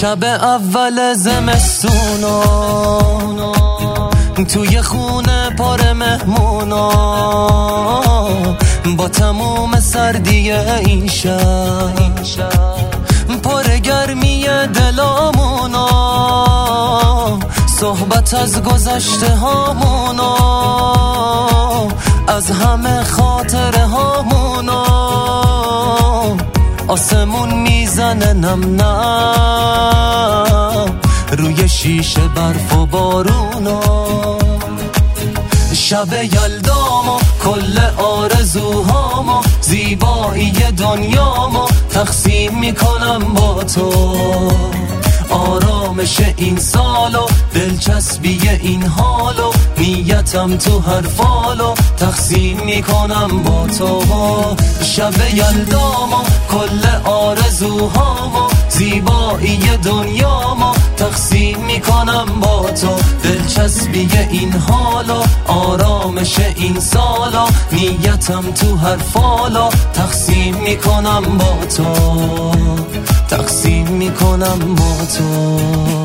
شب اول زمستونا توی خونه پر مهمونا با تموم سردی این شب پر گرمی دلامونا صحبت از گذشته هامونا از همه خاطره آسمون می‌زنه نم نم. روی شیشه برف و بارونا شب یلدامو کل آرزوهامو زیبایی دنیامو تقسیم می‌کنم با تو. آرامش این سالو دلچسبی این حالو نیتم تو هر فالو تقسیم می‌کنم با تو. شب یلدامو کل آرزوهامو زیبایی دنیامو تقسیم می‌کنم با تو. دلچسبی این حالو آرامش این سالا. نیتم تو هر فالا. تقسیم می‌کنم با تو. تقسیم می‌کنم با تو.